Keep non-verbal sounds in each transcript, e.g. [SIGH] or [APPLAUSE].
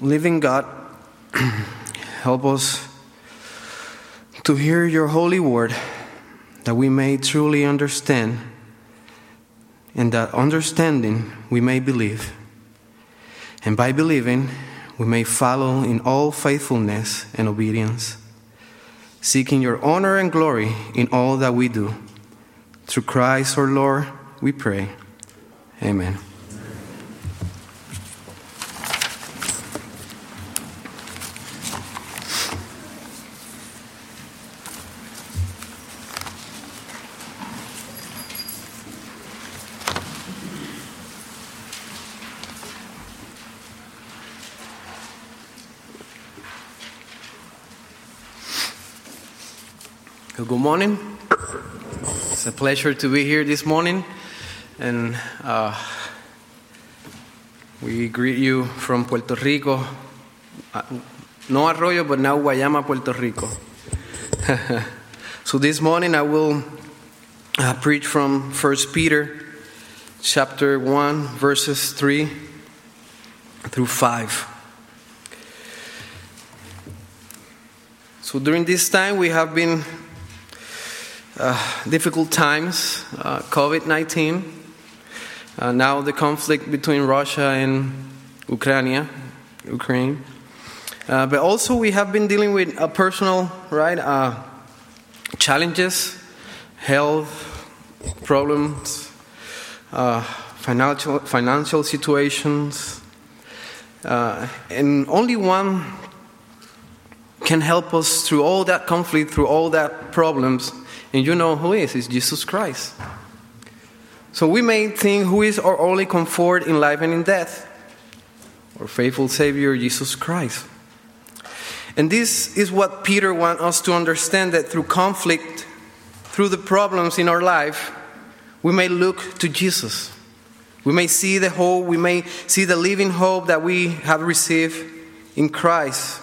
Living God, [CLEARS THROAT] help us to hear your holy word that we may truly understand, and that understanding we may believe. And by believing, we may follow in all faithfulness and obedience, seeking your honor and glory in all that we do. Through Christ our Lord, we pray. Amen. Good morning. It's a pleasure to be here this morning, and uh, we greet you from Puerto Rico. Uh, no Arroyo, but now Guayama, Puerto Rico. [LAUGHS] so this morning I will uh, preach from First Peter, chapter one, verses three through five. So during this time, we have been uh, difficult times, uh, COVID 19, uh, now the conflict between Russia and Ukraine. Ukraine. Uh, but also, we have been dealing with personal right uh, challenges, health problems, financial financial situations, and only one can help us through all that conflict, through all that problems, and you know who is? It's Jesus Christ. So we may think who is our only comfort in life and in death? Our faithful Savior, Jesus Christ. And this is what Peter wants us to understand that through conflict, through the problems in our life, we may look to Jesus. We may see the hope, we may see the living hope that we have received in Christ.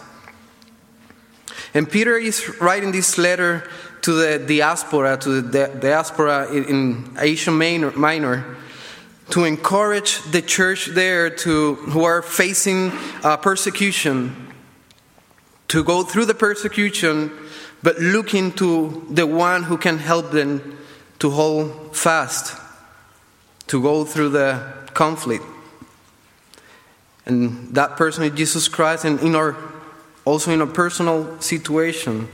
And Peter is writing this letter to the diaspora, to the diaspora in Asia Minor, to encourage the church there to, who are facing uh, persecution to go through the persecution, but looking to the one who can help them to hold fast, to go through the conflict. And that person is Jesus Christ, and in our also in a personal situation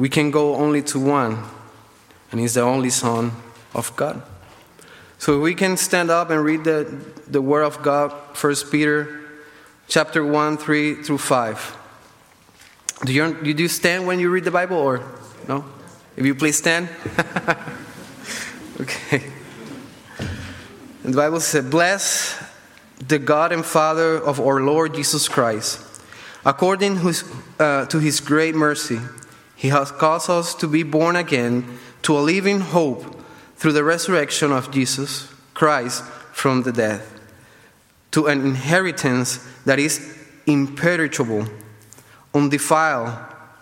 we can go only to one, and He's the only Son of God. So we can stand up and read the, the Word of God, 1 Peter chapter 1, 3 through 5. Do you, do you stand when you read the Bible or no? If you please stand. [LAUGHS] okay. And the Bible says, Bless the God and Father of our Lord Jesus Christ, according uh, to his great mercy he has caused us to be born again to a living hope through the resurrection of Jesus Christ from the dead, to an inheritance that is imperishable, undefiled,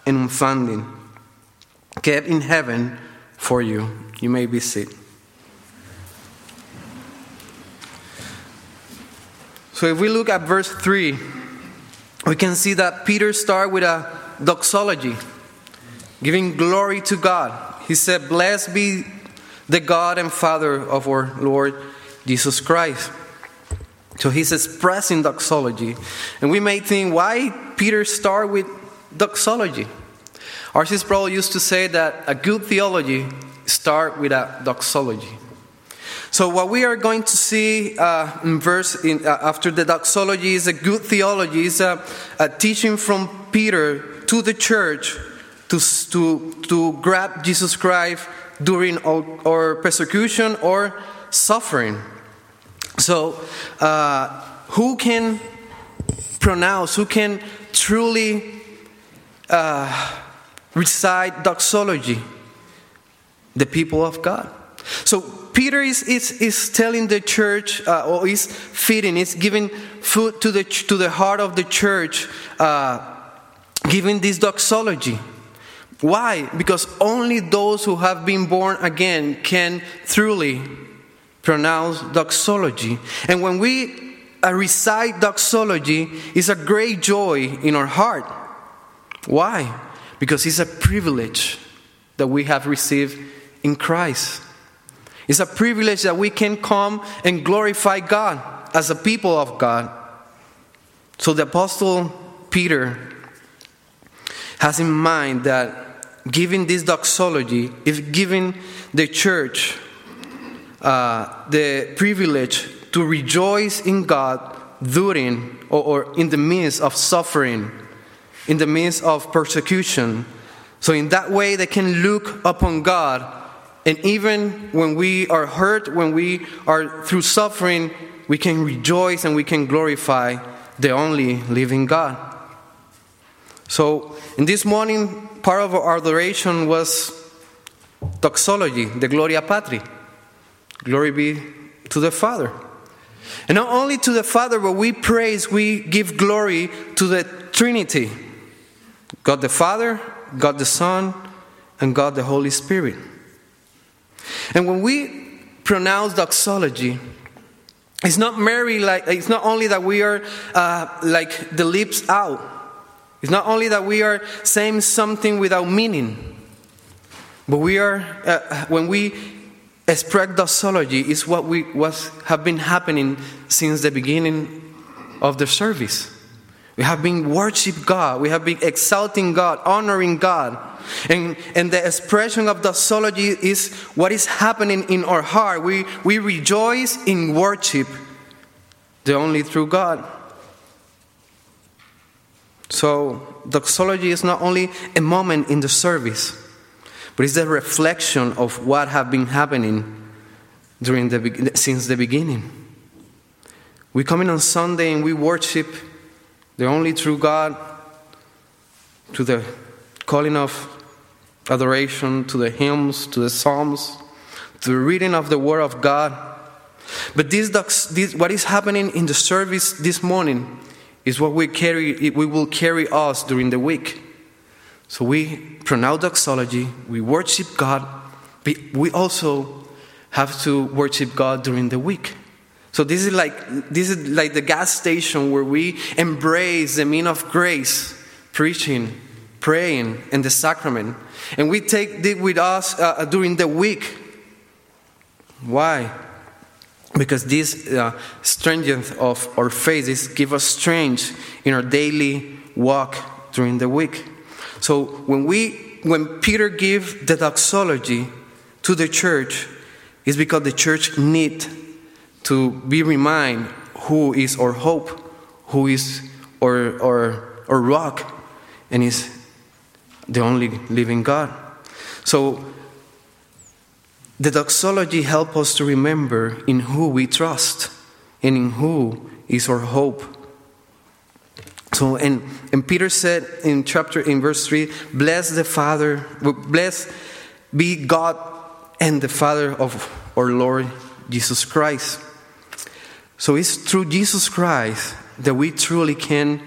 and unfounding, kept in heaven for you. You may be seated. So if we look at verse 3, we can see that Peter starts with a doxology giving glory to God. He said, Blessed be the God and Father of our Lord Jesus Christ. So he's expressing doxology. And we may think, why Peter start with doxology? R.C. Sproul used to say that a good theology start with a doxology. So what we are going to see uh, in verse in, uh, after the doxology is a good theology, is a, a teaching from Peter to the church to, to, to grab Jesus Christ during our, persecution or suffering. So, uh, who can pronounce, who can truly uh, recite doxology? The people of God. So, Peter is, is, is telling the church, uh, or is feeding, is giving food to the, to the heart of the church, uh, giving this doxology. Why? Because only those who have been born again can truly pronounce doxology. And when we uh, recite doxology, it's a great joy in our heart. Why? Because it's a privilege that we have received in Christ. It's a privilege that we can come and glorify God as a people of God. So the Apostle Peter has in mind that giving this doxology is giving the church uh, the privilege to rejoice in God during or, or in the midst of suffering, in the midst of persecution. So, in that way, they can look upon God, and even when we are hurt, when we are through suffering, we can rejoice and we can glorify the only living God. So, in this morning, part of our adoration was doxology, the Gloria Patri. Glory be to the Father. And not only to the Father, but we praise, we give glory to the Trinity God the Father, God the Son, and God the Holy Spirit. And when we pronounce doxology, it's not merely like it's not only that we are uh, like the lips out. It's not only that we are saying something without meaning, but we are uh, when we express doxology is what we was have been happening since the beginning of the service. We have been worshiping God. We have been exalting God, honoring God. And, and the expression of doxology is what is happening in our heart. We, we rejoice in worship, the only true God. So, doxology is not only a moment in the service, but it's the reflection of what have been happening during the, since the beginning. We come in on Sunday and we worship the only true God to the calling of adoration, to the hymns, to the psalms, to the reading of the Word of God. But this, this, what is happening in the service this morning is what we carry. We will carry us during the week. So we pronounce doxology, we worship God, but we also have to worship God during the week. So this is like this is like the gas station where we embrace the mean of grace, preaching, praying, and the sacrament, and we take it with us uh, during the week. Why? Because this uh, strength of our faith give us strength in our daily walk during the week. So when we when Peter gave the doxology to the church, is because the church need to be reminded who is our hope, who is our, our, our rock, and is the only living God. So the doxology help us to remember in who we trust and in who is our hope so, and, and Peter said in chapter, in verse 3, bless the Father, bless be God and the Father of our Lord Jesus Christ. So it's through Jesus Christ that we truly can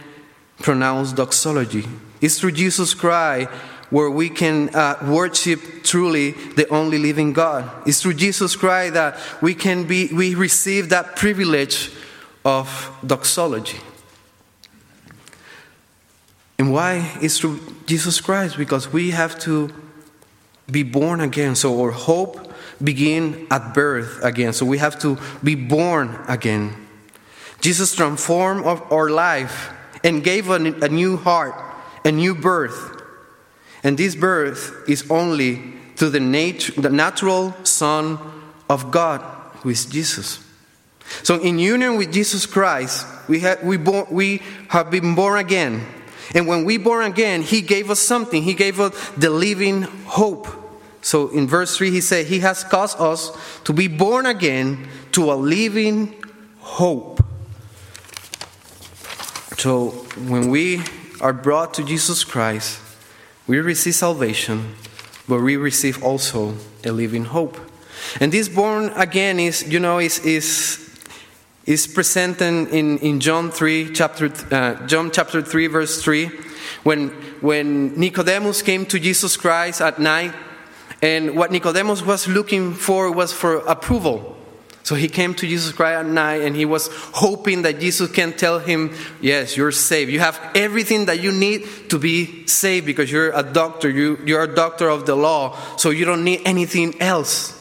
pronounce doxology. It's through Jesus Christ where we can uh, worship truly the only living God. It's through Jesus Christ that we can be, we receive that privilege of doxology. And why? It's through Jesus Christ because we have to be born again. So our hope begin at birth again. So we have to be born again. Jesus transformed our life and gave a new heart, a new birth. And this birth is only through the, nat- the natural Son of God, who is Jesus. So, in union with Jesus Christ, we have, we, born, we have been born again. And when we born again, he gave us something. He gave us the living hope. So in verse 3, he said, He has caused us to be born again to a living hope. So when we are brought to Jesus Christ, we receive salvation, but we receive also a living hope. And this born again is, you know, is, is is presented in, in John 3, chapter, uh, John chapter 3, verse 3, when, when Nicodemus came to Jesus Christ at night, and what Nicodemus was looking for was for approval. So he came to Jesus Christ at night and he was hoping that Jesus can tell him, Yes, you're saved. You have everything that you need to be saved because you're a doctor. You, you're a doctor of the law, so you don't need anything else.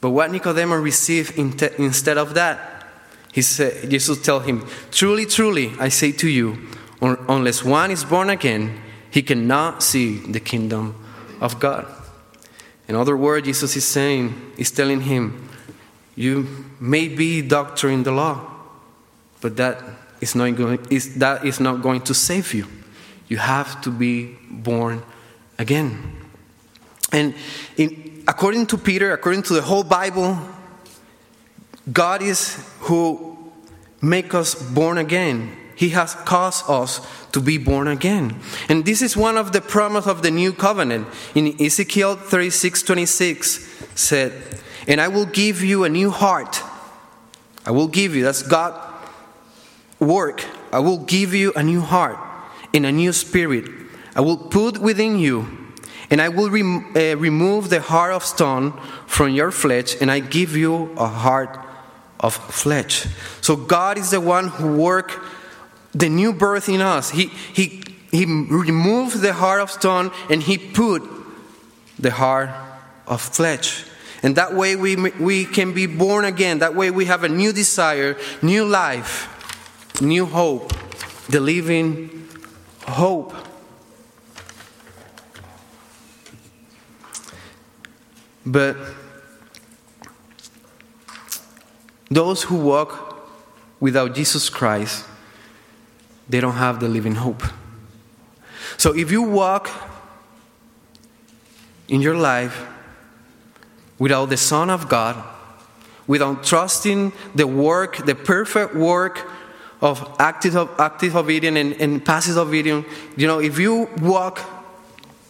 But what Nicodemus received instead of that, he said, Jesus tell him, Truly, truly, I say to you, unless one is born again, he cannot see the kingdom of God. In other words, Jesus is saying, is telling him, you may be doctor in the law, but that is not going, is, that is not going to save you. You have to be born again. And in, according to Peter, according to the whole Bible, God is who make us born again. He has caused us to be born again. And this is one of the promise of the new covenant. In Ezekiel 36, 26 said, and I will give you a new heart. I will give you, that's God work. I will give you a new heart and a new spirit. I will put within you, and I will rem- uh, remove the heart of stone from your flesh, and I give you a heart of flesh. So God is the one who worked the new birth in us. He, he, he removed the heart of stone and he put the heart of flesh. And that way we, we can be born again. That way we have a new desire, new life, new hope, the living hope. But those who walk without Jesus Christ, they don't have the living hope. So if you walk in your life without the Son of God, without trusting the work, the perfect work of active, active obedience and, and passive obedience, you know, if you walk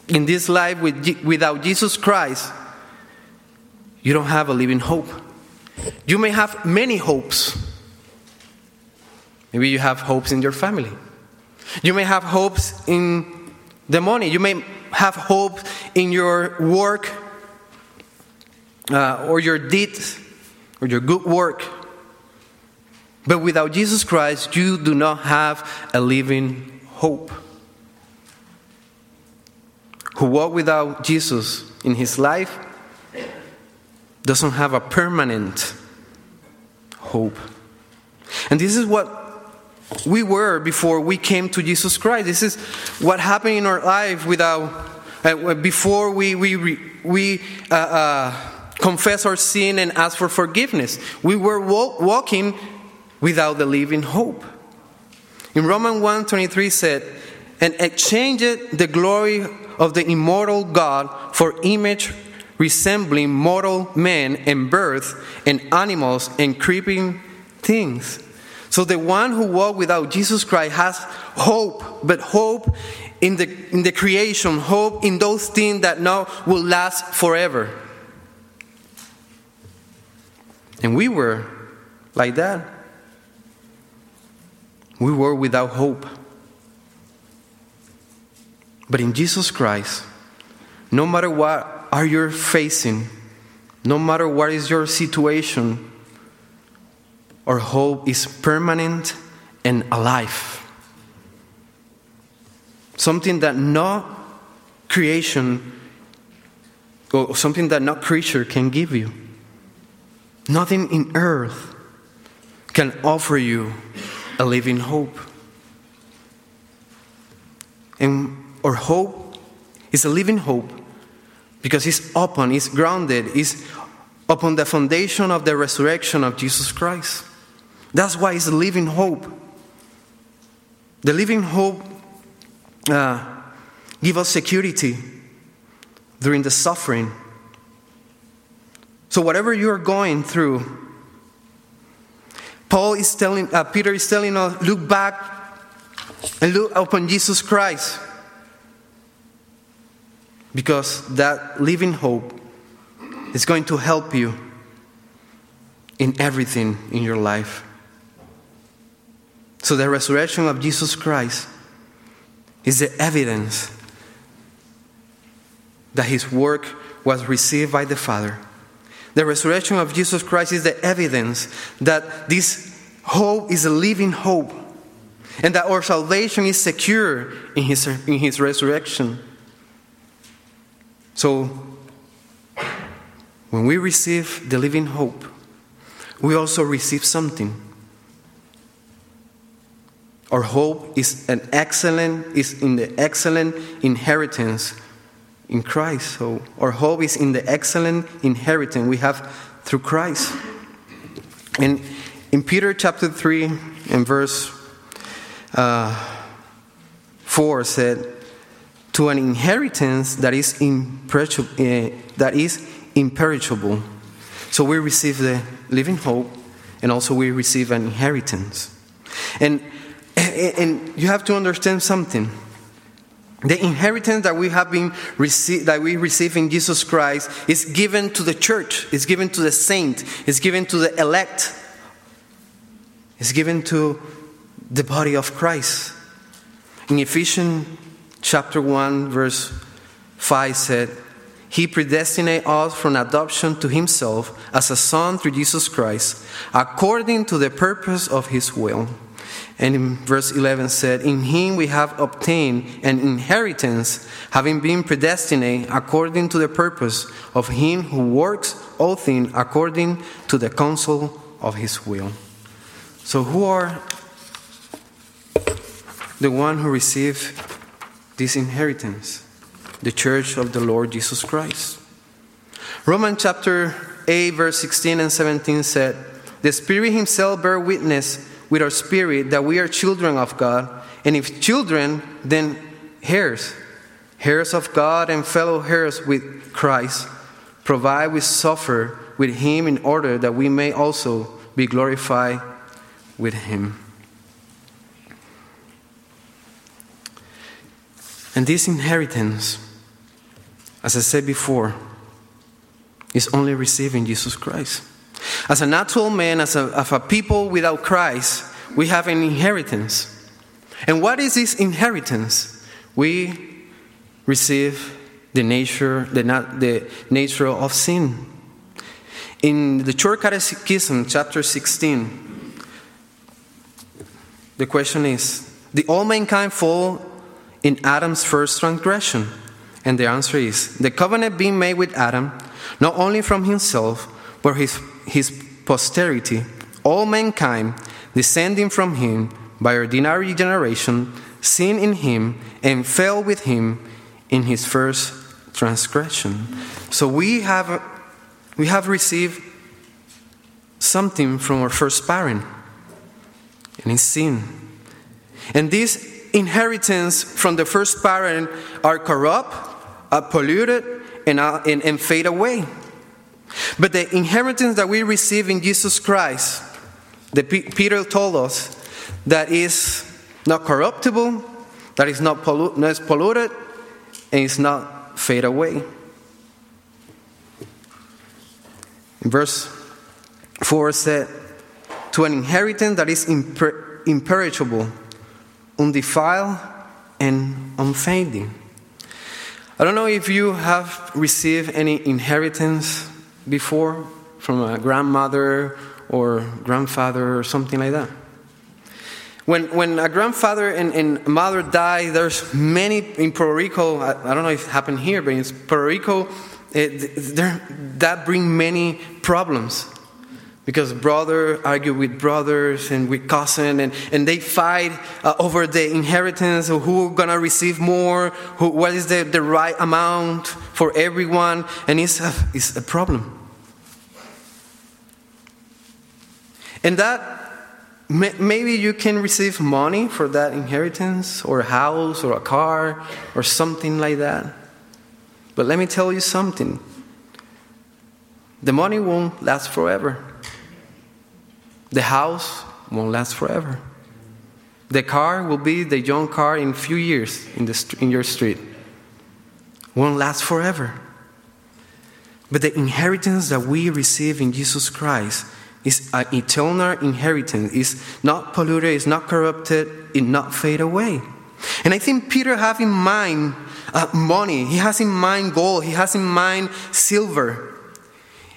in this life with, without Jesus Christ, you don't have a living hope. You may have many hopes. Maybe you have hopes in your family. You may have hopes in the money. You may have hope in your work uh, or your deeds or your good work. But without Jesus Christ, you do not have a living hope. Who walk without Jesus in his life doesn't have a permanent hope. And this is what we were before we came to Jesus Christ. This is what happened in our life without, uh, before we, we, we uh, uh, confess our sin and ask for forgiveness. We were walking without the living hope. In Romans 1:23 said, "And exchanged the glory of the immortal God for image resembling mortal men and birds and animals and creeping things." So the one who walked without Jesus Christ has hope, but hope in the, in the creation, hope in those things that now will last forever. And we were like that. We were without hope. But in Jesus Christ, no matter what are you facing, no matter what is your situation, our hope is permanent and alive. Something that no creation or something that no creature can give you. Nothing in earth can offer you a living hope. And our hope is a living hope because it's open, it's grounded, it's upon the foundation of the resurrection of Jesus Christ. That's why it's a living hope. The living hope uh, give us security during the suffering so, whatever you're going through, Paul is telling, uh, Peter is telling us, look back and look upon Jesus Christ. Because that living hope is going to help you in everything in your life. So, the resurrection of Jesus Christ is the evidence that his work was received by the Father The resurrection of Jesus Christ is the evidence that this hope is a living hope and that our salvation is secure in his, in his resurrection. So, when we receive the living hope, we also receive something. Our hope is an excellent is in the excellent inheritance in Christ. So our hope is in the excellent inheritance we have through Christ. And in Peter chapter 3 and verse uh, 4 said, To an inheritance that is, uh, that is imperishable. So we receive the living hope and also we receive an inheritance. And, and you have to understand something. The inheritance that we have been received, that we receive in Jesus Christ is given to the church, it's given to the saint, it's given to the elect, it's given to the body of Christ. In Ephesians chapter 1, verse 5 said, He predestinated us from adoption to Himself as a son through Jesus Christ, according to the purpose of His will. And in verse 11 said, In Him we have obtained an inheritance, having been predestinated according to the purpose of Him who works all things according to the counsel of His will. So, who are the one who received this inheritance, the church of the Lord Jesus Christ. Romans chapter 8, verse 16 and 17 said, The Spirit Himself bear witness with our spirit that we are children of God, and if children, then heirs, heirs of God and fellow heirs with Christ, provide we suffer with Him in order that we may also be glorified with Him. And this inheritance, as I said before, is only receiving Jesus Christ. As a natural man, as a, as a people without Christ, we have an inheritance. And what is this inheritance? We receive the nature, the, the nature of sin. In the Church Catechism, chapter 16, the question is the all mankind fall in Adam's first transgression? And the answer is the covenant being made with Adam, not only from himself, but his, his posterity, all mankind descending from him by ordinary generation, sin in him and fell with him in his first transgression. So we have, we have received something from our first parent, and it's sin. And this inheritance from the first parent are corrupt, are polluted, and, and, and fade away. But the inheritance that we receive in Jesus Christ, the Peter told us, that is not corruptible, that is not, pollu- not is polluted, and is not fade away. In verse 4 said, To an inheritance that is imper- imperishable undefiled, and unfading. I don't know if you have received any inheritance before from a grandmother or grandfather or something like that. When, when a grandfather and, and mother die, there's many in Puerto Rico, I, I don't know if it happened here, but in Puerto Rico, it, that bring many problems because brother argue with brothers and with cousin and, and they fight uh, over the inheritance of who gonna receive more who, what is the, the right amount for everyone and it's a, it's a problem and that maybe you can receive money for that inheritance or a house or a car or something like that but let me tell you something the money won't last forever the house won't last forever. The car will be the young car in a few years in, the, in your street. Won't last forever. But the inheritance that we receive in Jesus Christ is an eternal inheritance. It's not polluted, it's not corrupted, it not fade away. And I think Peter have in mind uh, money. He has in mind gold. He has in mind silver.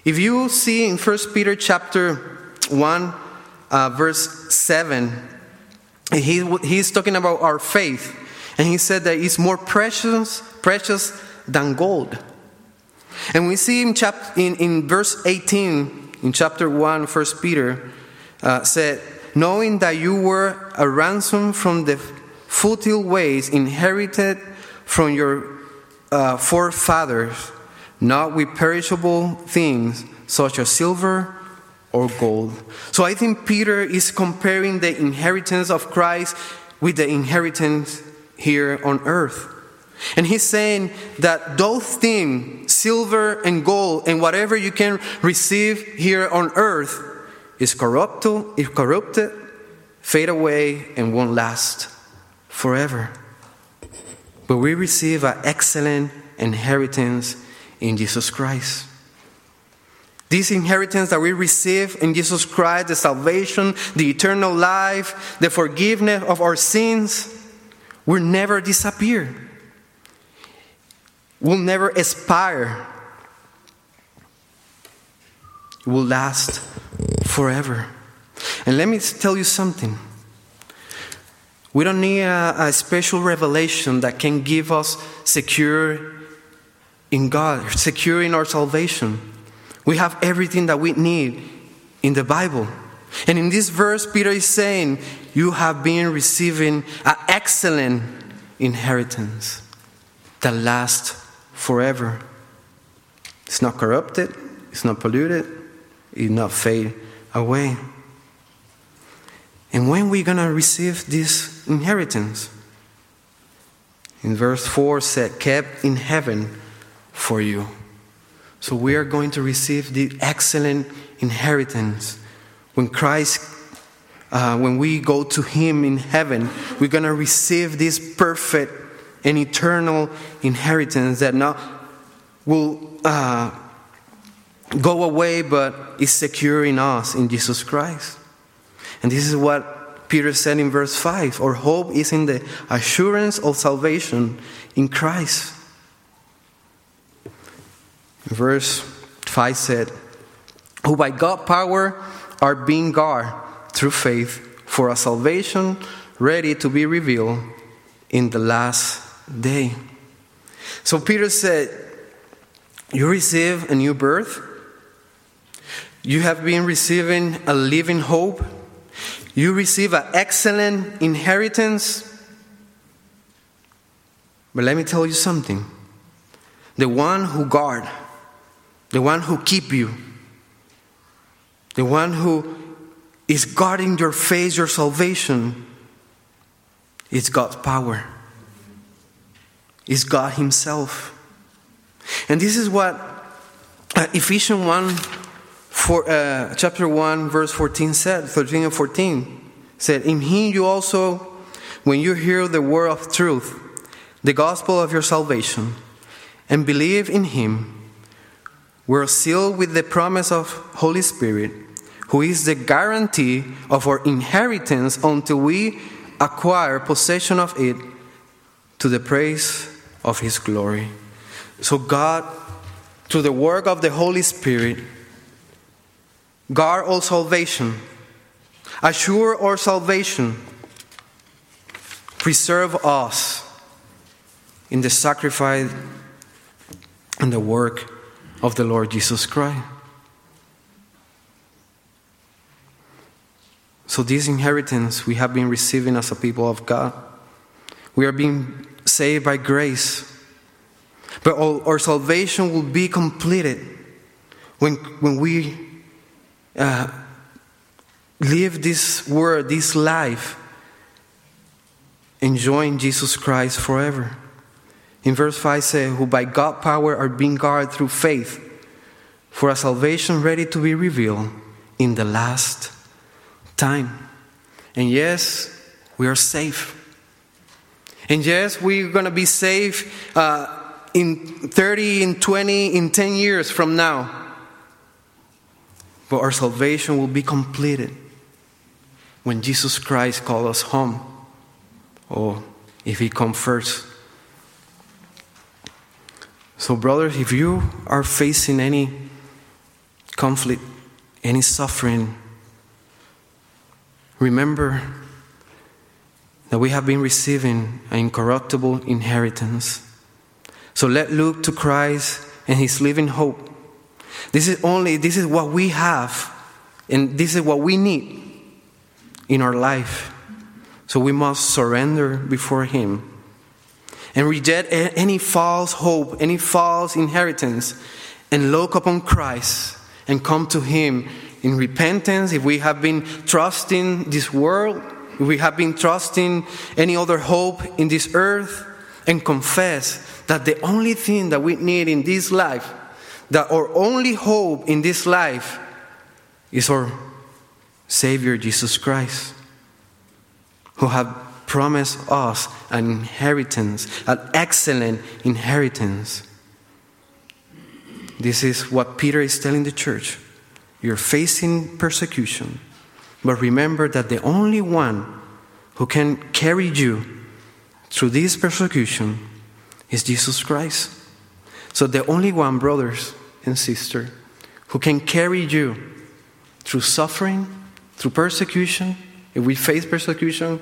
If you see in 1 Peter chapter 1, uh, verse 7, he, he's talking about our faith. And he said that it's more precious, precious than gold. And we see in, chap- in, in verse 18, in chapter 1, 1 Peter, uh, said, Knowing that you were a ransom from the futile ways inherited from your uh, forefathers, not with perishable things such as silver or gold. So I think Peter is comparing the inheritance of Christ with the inheritance here on earth. And he's saying that those things, silver and gold, and whatever you can receive here on earth, is corrupted, is corrupted, fade away, and won't last forever. But we receive an excellent inheritance in Jesus Christ. This inheritance that we receive in Jesus Christ, the salvation, the eternal life, the forgiveness of our sins, will never disappear, will never expire, it will last forever. And let me tell you something. We don't need a, a special revelation that can give us secure in God, secure in our salvation. We have everything that we need in the Bible. And in this verse, Peter is saying, You have been receiving an excellent inheritance that lasts forever. It's not corrupted, it's not polluted, it's not fade away. And when we're to receive this inheritance? In verse 4 said, kept in heaven for you. So we are going to receive the excellent inheritance. When Christ, uh, when we go to Him in heaven, we're going to receive this perfect and eternal inheritance that not will uh, go away, but is secure in us in Jesus Christ. And this is what Peter said in verse 5 Our hope is in the assurance of salvation in Christ. Verse 5 said, Who by God's power are being guarded through faith for a salvation ready to be revealed in the last day. So Peter said, You receive a new birth. You have been receiving a living hope. You receive an excellent inheritance. But let me tell you something. The one who guard the one who keep you, the one who is guarding your faith, your salvation, is God's power. Is God Himself. And this is what uh, Ephesians 1, for, uh, chapter 1, verse 14 said, 13 and 14 said, In Him you also, when you hear the word of truth, the gospel of your salvation, and believe in Him, we're sealed with the promise of Holy Spirit, who is the guarantee of our inheritance until we acquire possession of it to the praise of his glory. So God, through the work of the Holy Spirit, guard our salvation, assure our salvation, preserve us in the sacrifice and the work of the Lord Jesus Christ. So, this inheritance we have been receiving as a people of God, we are being saved by grace. But our salvation will be completed when, when we uh, live this world, this life, enjoying Jesus Christ forever. In verse 5 says, Who by God power are being guarded through faith for a salvation ready to be revealed in the last time. And yes, we are safe. And yes, we're going to be safe uh, in 30, in 20, in 10 years from now. But our salvation will be completed when Jesus Christ calls us home, or if He comes first. So, brothers, if you are facing any conflict, any suffering, remember that we have been receiving an incorruptible inheritance. So let look to Christ and his living hope. This is only this is what we have and this is what we need in our life. So we must surrender before him and reject any false hope, any false inheritance and look upon Christ and come to him in repentance if we have been trusting this world, we have been trusting any other hope in this earth and confess that the only thing that we need in this life, that our only hope in this life is our Savior Jesus Christ, who have promised us an inheritance, an excellent inheritance. This is what Peter is telling the church. You're facing persecution, but remember that the only one who can carry you through this persecution is Jesus Christ. So, the only one, brothers and sisters, who can carry you through suffering, through persecution, if we face persecution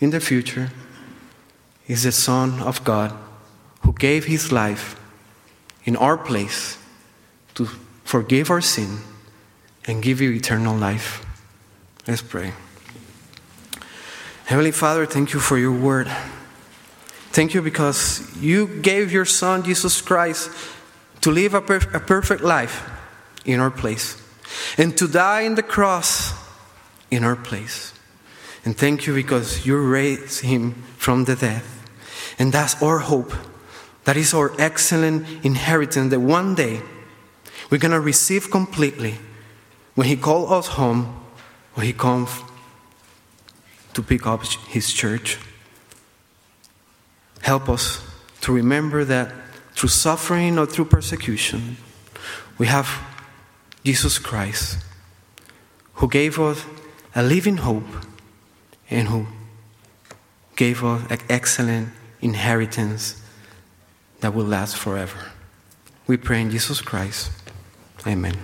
in the future, is the Son of God who gave his life in our place to forgive our sin and give you eternal life. Let's pray. Heavenly Father, thank you for your word. Thank you because you gave your Son, Jesus Christ, to live a, perf- a perfect life in our place and to die in the cross in our place. And thank you because you raised him from the dead. And that's our hope. That is our excellent inheritance that one day we're going to receive completely when he calls us home, he comes to pick up his church. Help us to remember that through suffering or through persecution, we have Jesus Christ, who gave us a living hope and who gave us an excellent inheritance that will last forever. We pray in Jesus Christ. Amen.